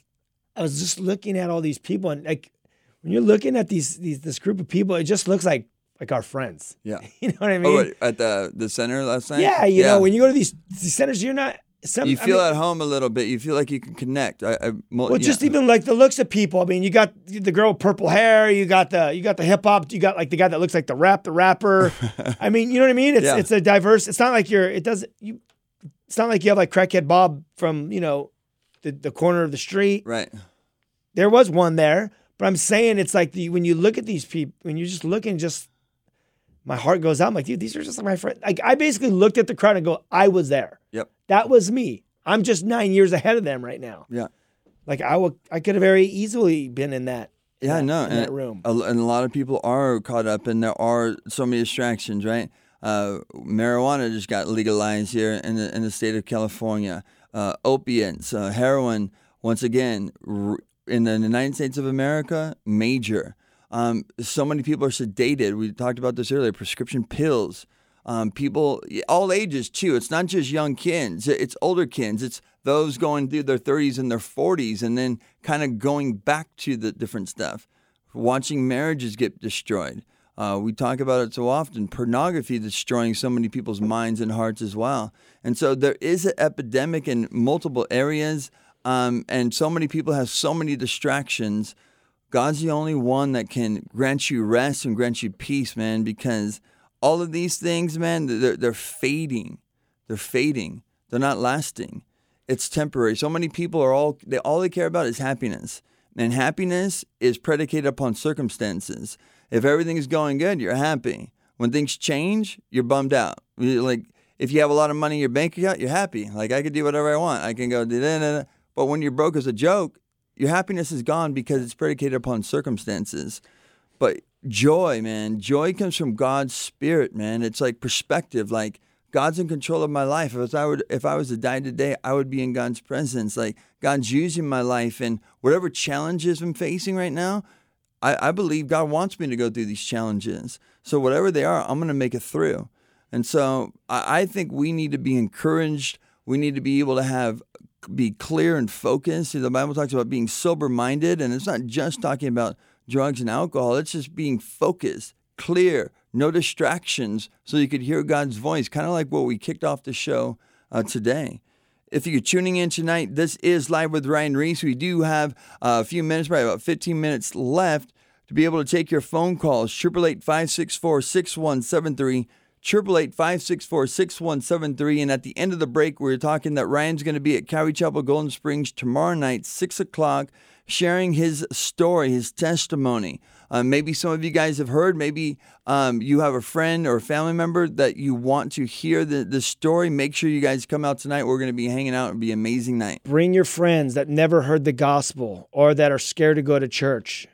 I was just looking at all these people and like when you're looking at these these this group of people, it just looks like like our friends.
Yeah.
You know what I oh, mean?
Oh, at the the center last night.
yeah, you know, when you go to these, these centers, you're not some
you
I
feel
mean-
at home a little bit. You feel like you can connect. I, I
Well,
yeah.
just even like the looks of people. I mean, you got the girl with purple hair. You got the you got the hip hop. You got like the guy that looks like the rap, the rapper. I mean, you know what I mean? It's
Yeah.
it's a diverse. It's not like you're. It doesn't. You. It's not like you have like crackhead Bob from you know, the the corner of the street.
right.
There was one there, but I'm saying it's like the when you look at these people, when you're just looking, just my heart goes out. I'm like, dude, these are just like my friends. Like I basically looked at the crowd and go, I was there.
Yep.
That was me. I'm just nine years ahead of them right now.
Yeah.
Like I would, I could have very easily been in that.
Yeah,
that-
know.
in
and,
that room.
A, and a lot of people are caught up, and there are so many distractions. Right. Uh, marijuana just got legalized here in the in the state of California. Uh, opiates, uh, heroin, once again, r- in the United States of America, major. Um, so many people are sedated. We talked about this earlier. Prescription pills. Um, people, all ages too. It's not just young kids. It's older kids. It's those going through their 30s and their 40s, and then kind of going back to the different stuff. Watching marriages get destroyed. Uh, we talk about it so often. Pornography destroying so many people's minds and hearts as well. And so there is an epidemic in multiple areas, um, and so many people have so many distractions. God's the only one that can grant you rest and grant you peace, man, because all of these things, man, they're, they're fading. They're fading. They're not lasting. It's temporary. So many people are all they all they care about is happiness. And happiness is predicated upon circumstances. If everything is going good, you're happy. When things change, you're bummed out. Like if you have a lot of money in your bank account, you're happy. Like I could do whatever I want. I can go da-da-da-da. But when you're broke as a joke, your happiness is gone because it's predicated upon circumstances. But joy, man, joy comes from God's spirit, man. It's like perspective. Like God's in control of my life. If I would, if I was to die today, I would be in God's presence. Like God's using my life, and whatever challenges I'm facing right now, I, I believe God wants me to go through these challenges. So whatever they are, I'm going to make it through. And so I, I think we need to be encouraged. We need to be able to have be clear and focused. The Bible talks about being sober minded, and it's not just talking about drugs and alcohol. It's just being focused, clear, no distractions, so you could hear God's voice, kind of like what we kicked off the show uh, today. If you're tuning in tonight, this is Live with Ryan Ries. We do have uh, a few minutes, probably about 15 minutes left to be able to take your phone calls. 888 564 6173. 888 564 6173. And at the end of the break, we are talking that Ryan's going to be at Calvary Chapel Golden Springs tomorrow night, 6 o'clock, sharing his story, his testimony. Uh, maybe some of you guys have heard, maybe um, you have a friend or a family member that you want to hear the, the story. Make sure you guys come out tonight. We're going to be hanging out. It'll be an amazing night.
Bring your friends that never heard the gospel or that are scared to go to church.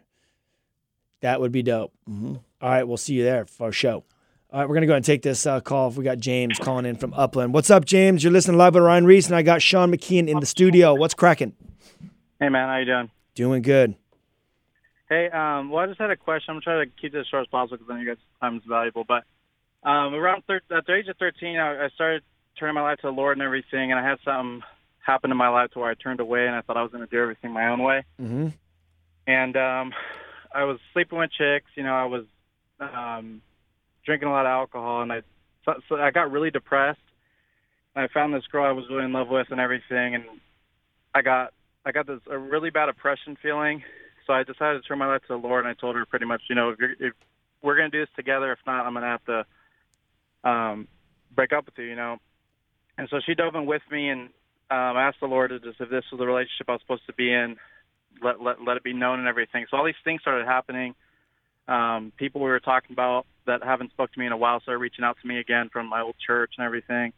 That would be dope.
Mm-hmm.
All right, we'll see you there for our show. All right, we're gonna go and take this uh, call. We got James calling in from Upland. What's up, James? You're listening live with Ryan Ries, and I got Sean McKeon in the studio. What's cracking?
Hey man, how you doing?
Doing good.
Hey, um, well, I just had a question. I'm trying to to keep this as short as possible because I know you guys' time is valuable. But um, around thir- at the age of 13, I, I started turning my life to the Lord and everything, and I had something happen in my life to where I turned away and I thought I was gonna do everything my own way.
Mm-hmm.
And um, I was sleeping with chicks. You know, I was um, drinking a lot of alcohol, and I so, so I got really depressed. I found this girl I was really in love with and everything, and I got I got this a really bad oppression feeling. So I decided to turn my life to the Lord, and I told her pretty much, you know, if, you're, if we're gonna do this together, if not, I'm gonna have to um, break up with you, you know. And so she dove in with me, and um, I asked the Lord to just if this was the relationship I was supposed to be in, let let let it be known and everything. So all these things started happening. Um, people we were talking about that haven't spoke to me in a while started reaching out to me again from my old church and everything.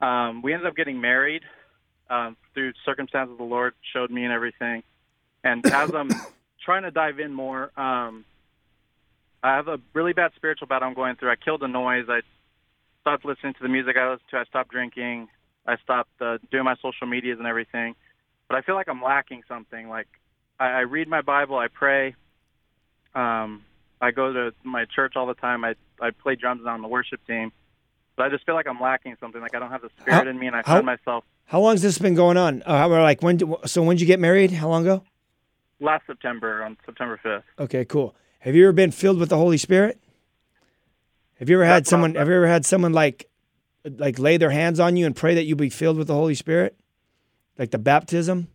Um, we ended up getting married um, through circumstances the Lord showed me and everything. And as I'm trying to dive in more, um, I have a really bad spiritual battle I'm going through. I killed the noise. I stopped listening to the music I listened to. I stopped drinking. I stopped uh, doing my social medias and everything. But I feel like I'm lacking something. Like I, I read my Bible. I pray. Um, I go to my church all the time. I I play drums on the worship team, but I just feel like I'm lacking something. Like I don't have the spirit
How-
in me, and I
how-
find myself
How long has this been going on? Uh, how- like when? do- So when did you get married? How long ago?
last September on September 5th.
Okay, cool. Have you ever been filled with the Holy Spirit? Have you ever had
That's
someone? Have you ever had someone like, like lay their hands on you and pray that you be filled with the Holy Spirit, like the baptism?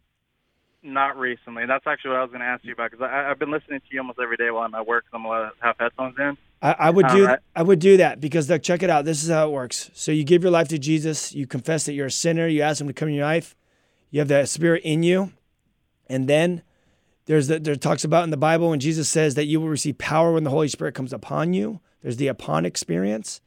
Not recently. That's actually what I was going to ask you about because I've been listening to you almost every day while I'm at work. I'm to have headphones in.
I, I would
All
do
right.
I would do that because look, check it out. This is how it works. So you give your life to Jesus, you confess that you're a sinner, you ask him to come in your life, you have that spirit in you, and then there's the there talks about in the Bible when Jesus says that you will receive power when the Holy Spirit comes upon you. There's the upon experience.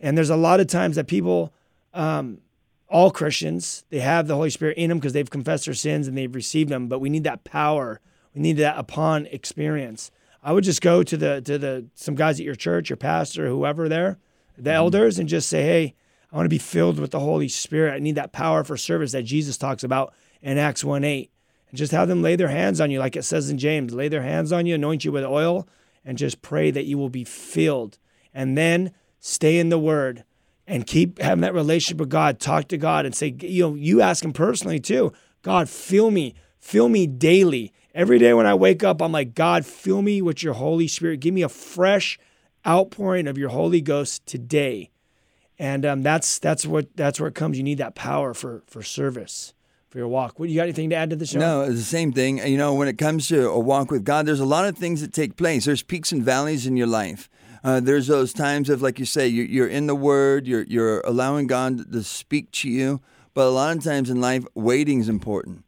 And there's a lot of times that people um, all Christians, they have the Holy Spirit in them because they've confessed their sins and they've received them, but we need that power. We need that upon experience. I would just go to the to the some guys at your church, your pastor, whoever there, the mm-hmm. elders, and just say, "Hey, I want to be filled with the Holy Spirit. I need that power for service that Jesus talks about in Acts 1 8. And just have them lay their hands on you, like it says in James, lay their hands on you, anoint you with oil, and just pray that you will be filled. And then stay in the word and keep having that relationship with God. Talk to God and say, you know, you ask Him personally too God, fill me, fill me daily. Every day when I wake up, I'm like, God, fill me with your Holy Spirit. Give me a fresh outpouring of your Holy Ghost today. And um, that's that's what that's where it comes. You need that power for for service for your walk. What you got anything to add to the show?
No, it's the same thing. You know, when it comes to a walk with God, there's a lot of things that take place. There's peaks and valleys in your life. Uh, there's those times of, like you say, you're, you're in the Word, you're you're allowing God to speak to you. But a lot of times in life, waiting is important.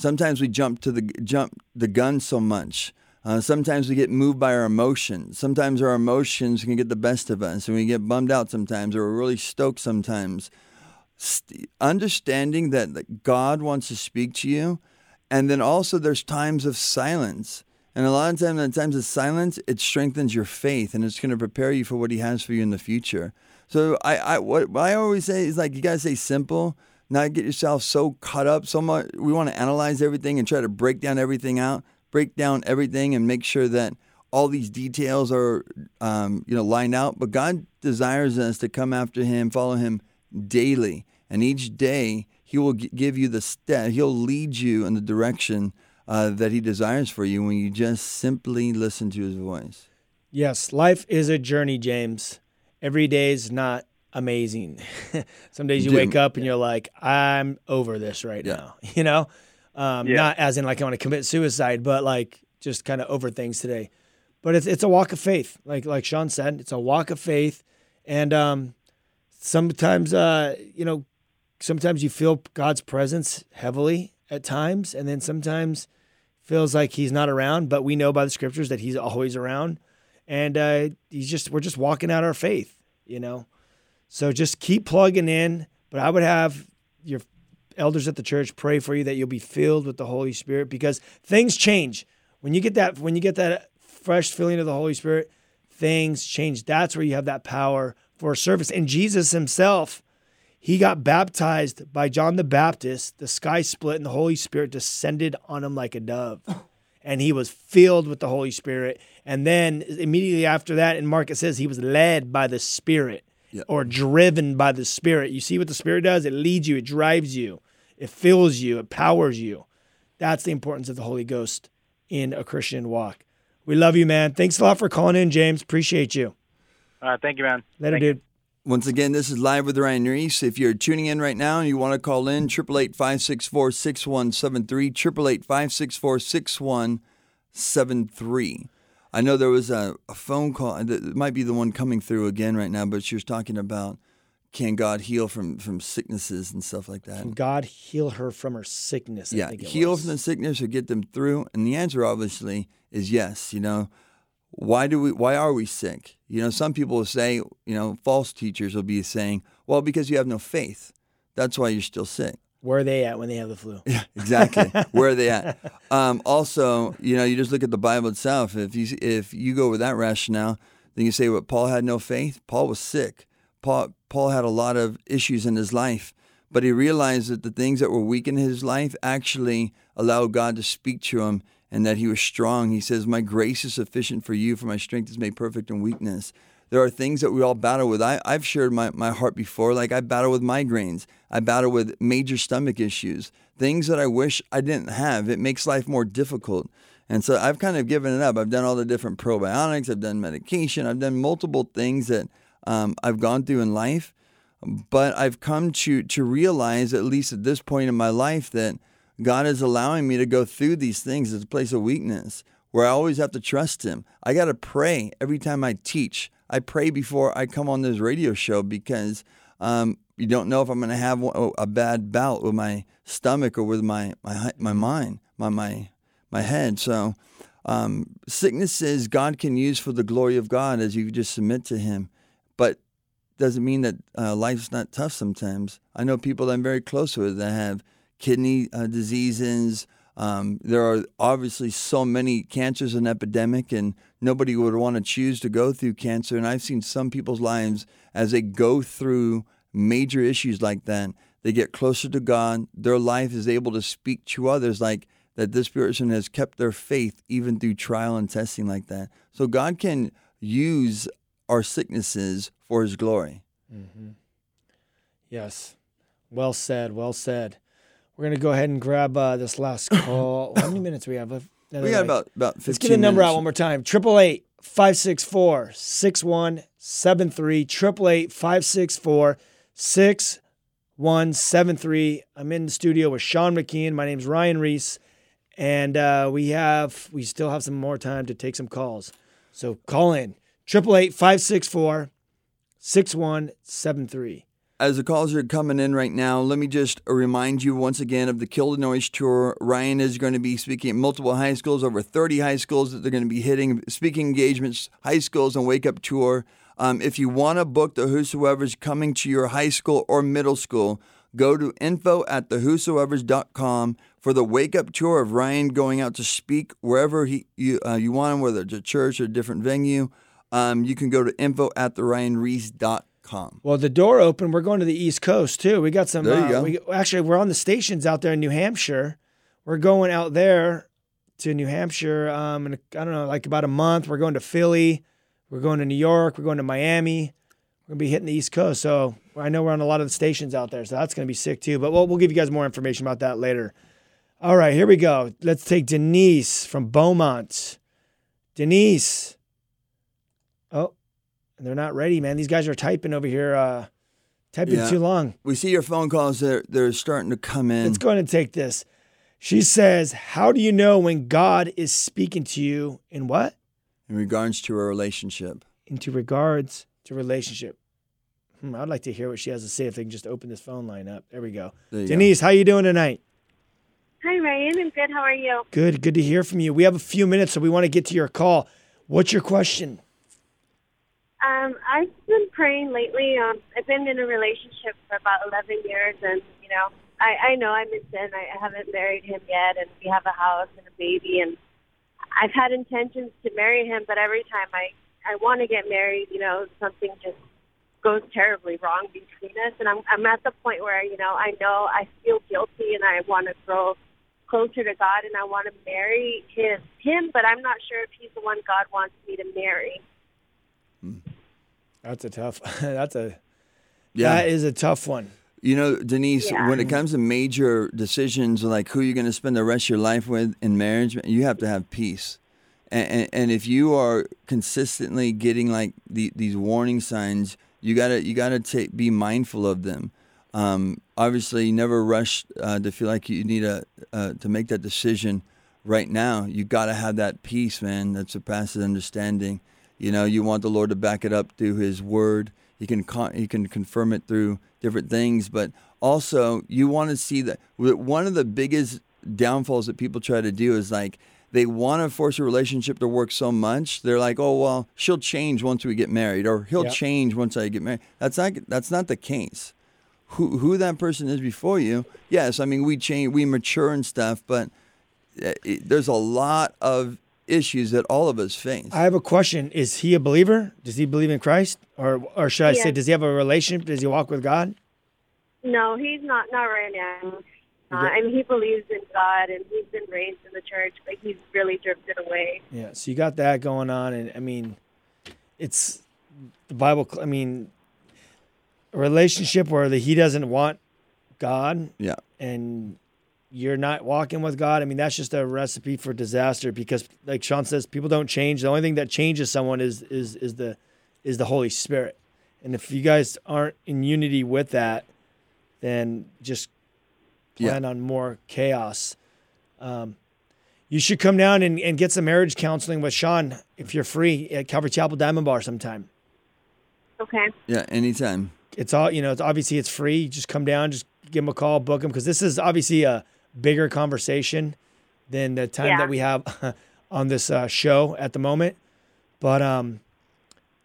Sometimes we jump to the jump the gun so much. Uh, sometimes we get moved by our emotions. Sometimes our emotions can get the best of us, and we get bummed out sometimes, or we're really stoked sometimes. St- understanding that, that God wants to speak to you, and then also there's times of silence. And a lot of times, in times of silence, it strengthens your faith, and it's going to prepare you for what He has for you in the future. So I, I what, what I always say is like you gotta say simple, not get yourself so caught up so much. We want to analyze everything and try to break down everything out, break down everything, and make sure that all these details are um, you know lined out. But God desires us to come after Him, follow Him daily, and each day He will give you the step. He'll lead you in the direction uh, that He desires for you when you just simply listen to His voice.
Yes, life is a journey, James. Every day is not amazing. Some days you
Dude,
wake up and you're like, I'm over this right
Yeah.
now. You know, um,
Yeah.
not as in like I want to commit suicide, but like just kind of over things today. But it's it's a walk of faith, like like Sean said, it's a walk of faith, and um, sometimes uh, you know, sometimes you feel God's presence heavily at times, and then sometimes feels like He's not around. But we know by the scriptures that He's always around, and uh, He's just we're just walking out our faith, you know. So just keep plugging in. But I would have your elders at the church pray for you that you'll be filled with the Holy Spirit because things change. When you get that when you get that fresh filling of the Holy Spirit, things change. That's where you have that power for service. And Jesus himself, he got baptized by John the Baptist, the sky split and the Holy Spirit descended on him like a dove. And he was filled with the Holy Spirit. And then immediately after that, in Mark, it says he was led by the Spirit
Yeah.
or driven by the Spirit. You see what the Spirit does? It leads you, it drives you, it fills you, it powers you. That's the importance of the Holy Ghost in a Christian walk. We love you, man. Thanks a lot for calling in, James. Appreciate you.
All right, thank you, man.
Later,
Thank you.
dude.
Once again, this is Live with Ryan Ries. If you're tuning in right now and you want to call in, 888-564-6173, 888-564-6173. I know there was a, a phone call, it might be the one coming through again right now, but she was talking about can God heal from, from sicknesses and stuff like that.
Can God heal her from her sickness? I
yeah,
think it
heal
was.
from the sickness or get them through. And the answer obviously is yes. You know, why do we? Why are we sick? You know, some people will say, you know, false teachers will be saying, well, because you have no faith. That's why you're still sick.
Where are they at when they have the flu?
Yeah, exactly. Where are they at? Um, also, you know, you just look at the Bible itself. If you if you go with that rationale, then you say what Paul had no faith. Paul was sick. Paul Paul had a lot of issues in his life, but he realized that the things that were weak in his life actually allowed God to speak to him, and that he was strong. He says, "My grace is sufficient for you, for my strength is made perfect in weakness." There are things that we all battle with. I, I've shared my, my heart before. Like I battle with migraines. I battle with major stomach issues. Things that I wish I didn't have. It makes life more difficult. And so I've kind of given it up. I've done all the different probiotics. I've done medication. I've done multiple things that um, I've gone through in life. But I've come to to realize, at least at this point in my life, that God is allowing me to go through these things as a place of weakness where I always have to trust Him. I got to pray every time I teach. I pray before I come on this radio show because um, you don't know if I'm going to have a bad bout with my stomach or with my my my mind, my my my head. So um, sicknesses God can use for the glory of God as you just submit to Him, but doesn't mean that uh, life's not tough sometimes. I know people that I'm very close with that have kidney uh, diseases. Um, there are obviously so many cancers an epidemic, and nobody would want to choose to go through cancer. And I've seen some people's lives as they go through major issues like that. They get closer to God. Their life is able to speak to others like that this person has kept their faith even through trial and testing like that. So God can use our sicknesses for His glory. Mm-hmm.
Yes. Well said. Well said. We're gonna go ahead and grab uh, this last call. How many minutes we have? left?
We got
like-
about about 15
Let's get the number out one more time. Triple eight five six four six one seven three. Triple eight five six four six one seven three. I'm in the studio with Sean McKeon. My name's Ryan Ries, and uh, we have we still have some more time to take some calls. So call in triple eight five six four six one seven three.
As the calls are coming in right now, let me just remind you once again of the Kill the Noise tour. Ryan is going to be speaking at multiple high schools, over 30 high schools that they're going to be hitting, speaking engagements, high schools, and Wake Up Tour. Um, if you want to book the Whosoever's coming to your high school or middle school, go to info at thewhosoevers.com for the Wake Up Tour of Ryan going out to speak wherever he you, uh, you want him, whether it's a church or a different venue. Um, you can go to info at theryanries.com.
Well, the door open. We're going to the East Coast too. We got some.
There you
uh,
go.
We, actually, we're on the stations out there in New Hampshire. We're going out there to New Hampshire. Um, in I don't know, like about a month. We're going to Philly. We're going to New York. We're going to Miami. We're gonna be hitting the East Coast. So I know we're on a lot of the stations out there. So that's gonna be sick too. But we'll we'll give you guys more information about that later. All right, here we go. Let's take Denise from Beaumont. Denise. Oh, they're not ready, man. These guys are typing over here. Uh, typing
Yeah.
too long.
We see your phone calls. They're they're starting to come in.
It's going to take this. She says, "How do you know when God is speaking to you in what?
in regards to a relationship.
Into regards to relationship." Hmm, I'd like to hear what she has to say. If they can just open this phone line up. There we go.
There you go.
Denise, how you doing tonight?
Hi, Ryan. I'm good. How are you?
Good. Good to hear from you. We have a few minutes, so we want to get to your call. What's your question?
Um, I've been praying lately. Um, I've been in a relationship for about 11 years, and you know, I, I know I'm in sin. I, haven't married him yet, and we have a house and a baby, and I've had intentions to marry him, but every time I I want to get married, you know, something just goes terribly wrong between us, and I'm I'm at the point where you know I know I feel guilty, and I want to grow closer to God, and I want to marry his him, but I'm not sure if he's the one God wants me to marry.
That's a tough. That's a.
Yeah.
That is a tough one.
You know, Denise,
Yeah.
when it comes to major decisions like who you're going to spend the rest of your life with in marriage, you have to have peace. And, and, and if you are consistently getting like the, these warning signs, you gotta you gotta take be mindful of them. Um, obviously, never rush uh, to feel like you need a uh, to make that decision right now. You gotta have that peace, man, that surpasses understanding. You know, you want the Lord to back it up through His Word. He can con- he can confirm it through different things, but also you want to see that one of the biggest downfalls that people try to do is like they want to force a relationship to work so much. They're like, oh well, she'll change once we get married, or he'll
Yep.
change once I get married. That's not that's not the case. Who who that person is before you? Yes, I mean we change, we mature and stuff, but uh, it, there's a lot of issues that all of us face.
I have a question. Is he a believer? Does he believe in Christ, or or should I say, does he have a relationship? Does he walk with God?
No, he's not. Not right now. Uh,
Okay.
I mean, he believes in God, and he's been raised in the church, but he's really drifted away.
Yeah. So you got that going on, and I mean, it's the Bible. I mean, a relationship where the, he doesn't want God,
yeah.
and you're not walking with God. I mean, that's just a recipe for disaster. Because, like Sean says, people don't change. The only thing that changes someone is is is the is the Holy Spirit. And if you guys aren't in unity with that, then just
Yeah.
plan on more chaos. Um, you should come down and, and get some marriage counseling with Sean if you're free at Calvary Chapel Diamond Bar sometime.
Okay.
Yeah, anytime.
It's all you know. It's obviously it's free. Just come down, just give him a call, book him because this is obviously a bigger conversation than the time
Yeah.
that we have on this uh, show at the moment. But um,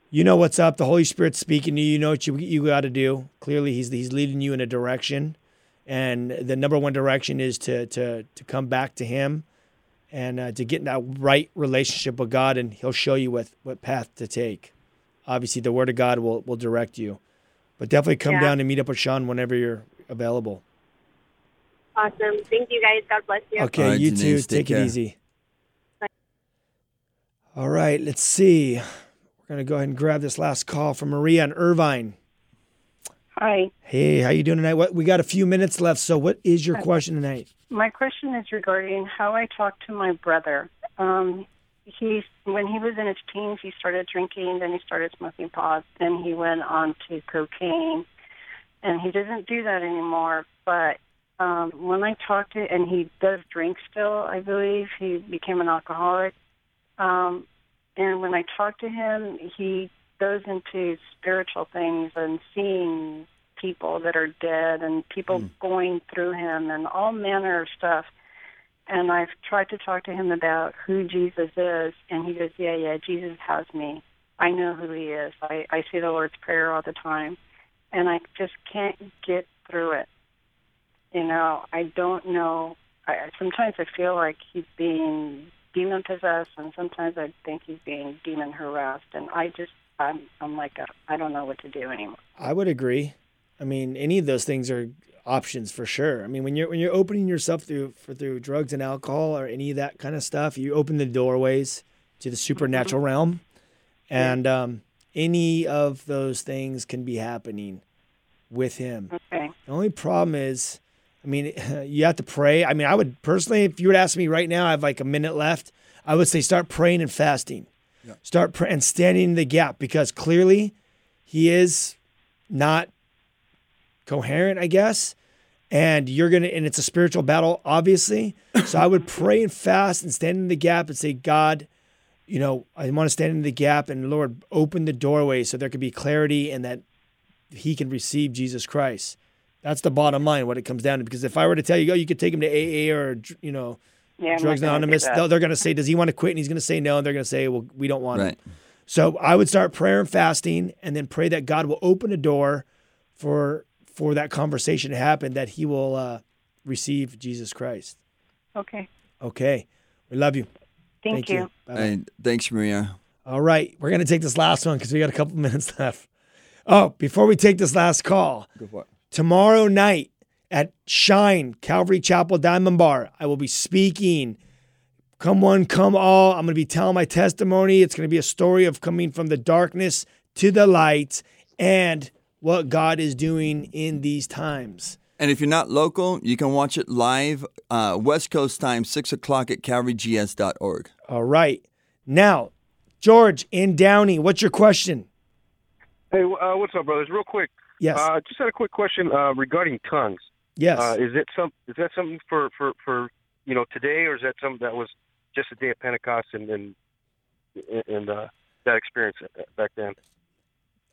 you know what's up. The Holy Spirit's speaking to you. You know what you you got to do. Clearly, he's he's leading you in a direction, and the number one direction is to to to come back to Him, and uh, to get in that right relationship with God, and He'll show you what what path to take. Obviously, the Word of God will will direct you, but definitely come
Yeah.
down and meet up with Sean whenever you're available.
Awesome. Thank you guys. God bless you.
Okay,
All right,
you
Denise,
too.
take
Take, it
care.
easy. All right, let's see. We're gonna go ahead and grab this last call from Maria in Irvine.
Hi.
Hey, how you doing tonight? What we got a few minutes left, so what is your question tonight?
My question is regarding how I talk to my brother. Um, he, when he was in his teens, he started drinking, then he started smoking pot, then he went on to cocaine, and he doesn't do that anymore. But um, when I talk to, and he does drink still, I believe he became an alcoholic. Um, and when I talk to him, he goes into spiritual things and seeing people that are dead and people going through him and all manner of stuff. And I've tried to talk to him about who Jesus is, and he goes, "Yeah, yeah, Jesus has me. I know who he is. I, I say the Lord's Prayer all the time, and I just can't get through it. You know, I don't know. I, sometimes I feel like he's being demon possessed, and sometimes I think he's being demon harassed, and I just, I'm, I'm like, a, I don't know what to do anymore.
I would agree. I mean, any of those things are options for sure. I mean, when you're when you're opening yourself through for through drugs and alcohol or any of that kind of stuff, you open the doorways to the supernatural realm, and um, any of those things can be happening with him.
Okay.
The only problem is, I mean, you have to pray. I mean, I would personally, if you would ask me right now, I have like a minute left. I would say start praying and fasting. Start pray- and standing in the gap because clearly he is not coherent, I guess. And you're gonna, and it's a spiritual battle, obviously. So I would pray and fast and stand in the gap and say, God, you know, I want to stand in the gap and Lord, open the doorway so there could be clarity and that he can receive Jesus Christ. That's the bottom line, what it comes down to. Because if I were to tell you, oh, you could take him to AA or you know,
Yeah,
Drugs
not gonna do
Anonymous, they're, they're going to say, does he want to quit? And he's going to say no. And they're going to say, well, we don't want him. So I would start prayer and fasting, and then pray that God will open a door for for that conversation to happen, that he will uh, receive Jesus Christ.
Okay.
Okay, we love you.
Thank, you.
Bye-bye.
And thanks, Maria.
All right, we're gonna take this last one because we got a couple minutes left. Oh, before we take this last call,
Go for it.
Tomorrow night at Shine Calvary Chapel Diamond Bar, I will be speaking. Come one, come all. I'm going to be telling my testimony. It's going to be a story of coming from the darkness to the light and what God is doing in these times.
And if you're not local, you can watch it live, uh, West Coast time, 6 o'clock at calvarygs.org.
All right. Now, George in Downey, what's your question?
Hey, uh, what's up, brothers? Real quick.
Yes.
Uh, just had a quick question uh, regarding tongues.
Yes.
Uh, is it some? Is that something for, for, for you know today, or is that something that was just a day of Pentecost and and, and uh, that experience back then?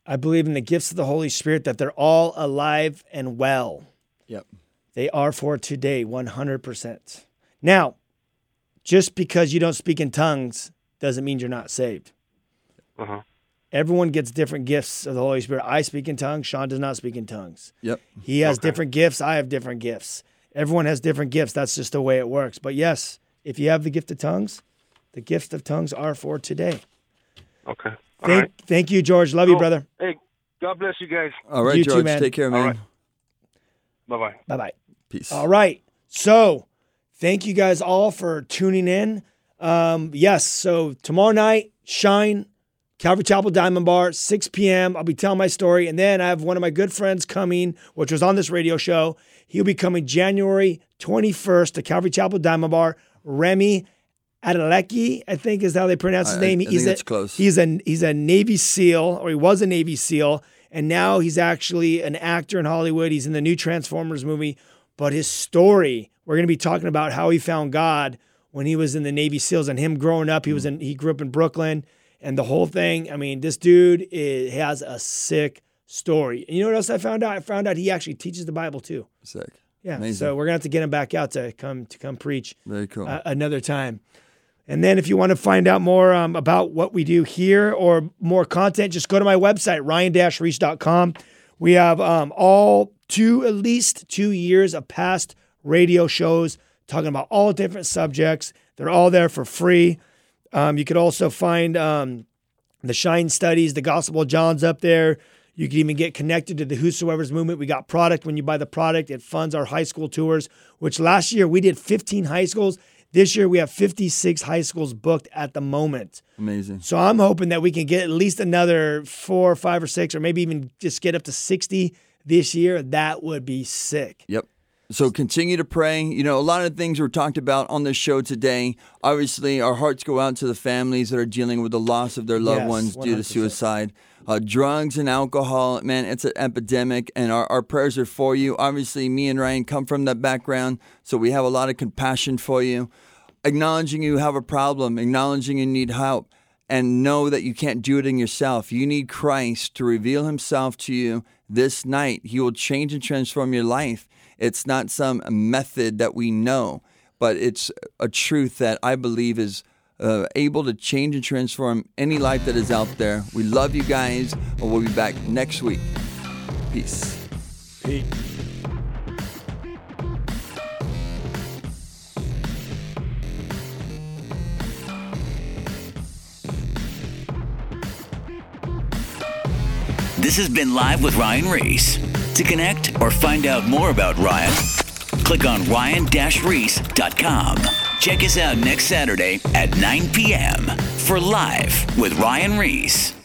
I believe in the gifts of the Holy Spirit that they're all alive and well.
Yep.
They are for today, 100%. Now, just because you don't speak in tongues doesn't mean you're not saved.
Uh-huh.
Everyone gets different gifts of the Holy Spirit. I speak in tongues. Sean does not speak in tongues.
Yep.
He has different gifts. I have different gifts. Everyone has different gifts. That's just the way it works. But yes, if you have the gift of tongues, the gift of tongues are for today.
Okay. All
Thank,
right.
thank you, George. Love you, brother.
Hey, God bless you guys.
All right,
You too,
George.
man.
Take care, man.
All right. Bye bye.
Bye bye.
Peace.
All right. So, thank you guys all for tuning in. Um, yes. So tomorrow night, Shine, Calvary Chapel Diamond Bar, 6 p.m. I'll be telling my story, and then I have one of my good friends coming, which was on this radio show. He'll be coming January 21st to Calvary Chapel Diamond Bar. Remi Adeleke, I think is how they pronounce his
I- I
name. he's a,
close.
He's a he's a Navy SEAL, or he was a Navy SEAL, and now he's actually an actor in Hollywood. He's in the new Transformers movie. But his story, we're going to be talking about how he found God when he was in the Navy SEALs and him growing up. He was mm. in he grew up in Brooklyn and the whole thing. I mean, this dude is, has a sick story. And you know what else I found out? I found out he actually teaches the Bible too.
Sick.
Yeah.
Amazing.
So we're gonna have to get him back out to come to come preach
Very cool.
uh, another time. And then if you want to find out more um, about what we do here or more content, just go to my website, ryan-ries.com. We have um, all two, at least two years of past radio shows talking about all different subjects. They're all there for free. Um, you could also find um, the Shine Studies, the Gospel of John's up there. You can even get connected to the Whosoever's movement. We got product. When you buy the product, it funds our high school tours, which last year we did 15 high schools. This year we have 56 high schools booked at the moment.
Amazing.
So I'm hoping that we can get at least another four or five or six, or maybe even just get up to 60 this year. That would be sick.
Yep. So continue to pray. You know, a lot of things were talked about on this show today. Obviously, our hearts go out to the families that are dealing with the loss of their loved
Yes,
ones due to suicide. Uh, drugs and alcohol, man, it's an epidemic, and our, our prayers are for you. Obviously, me and Ryan come from that background, so we have a lot of compassion for you. Acknowledging you have a problem, acknowledging you need help, and know that you can't do it in yourself. You need Christ to reveal himself to you this night. He will change and transform your life. It's not some method that we know, but it's a truth that I believe is uh, able to change and transform any life that is out there. We love you guys, and we'll be back next week. Peace.
Pete.
This has been Live with Ryan Ries. To connect or find out more about Ryan, click on ryan-ries.com. Check us out next Saturday at 9 p.m. for Live with Ryan Ries.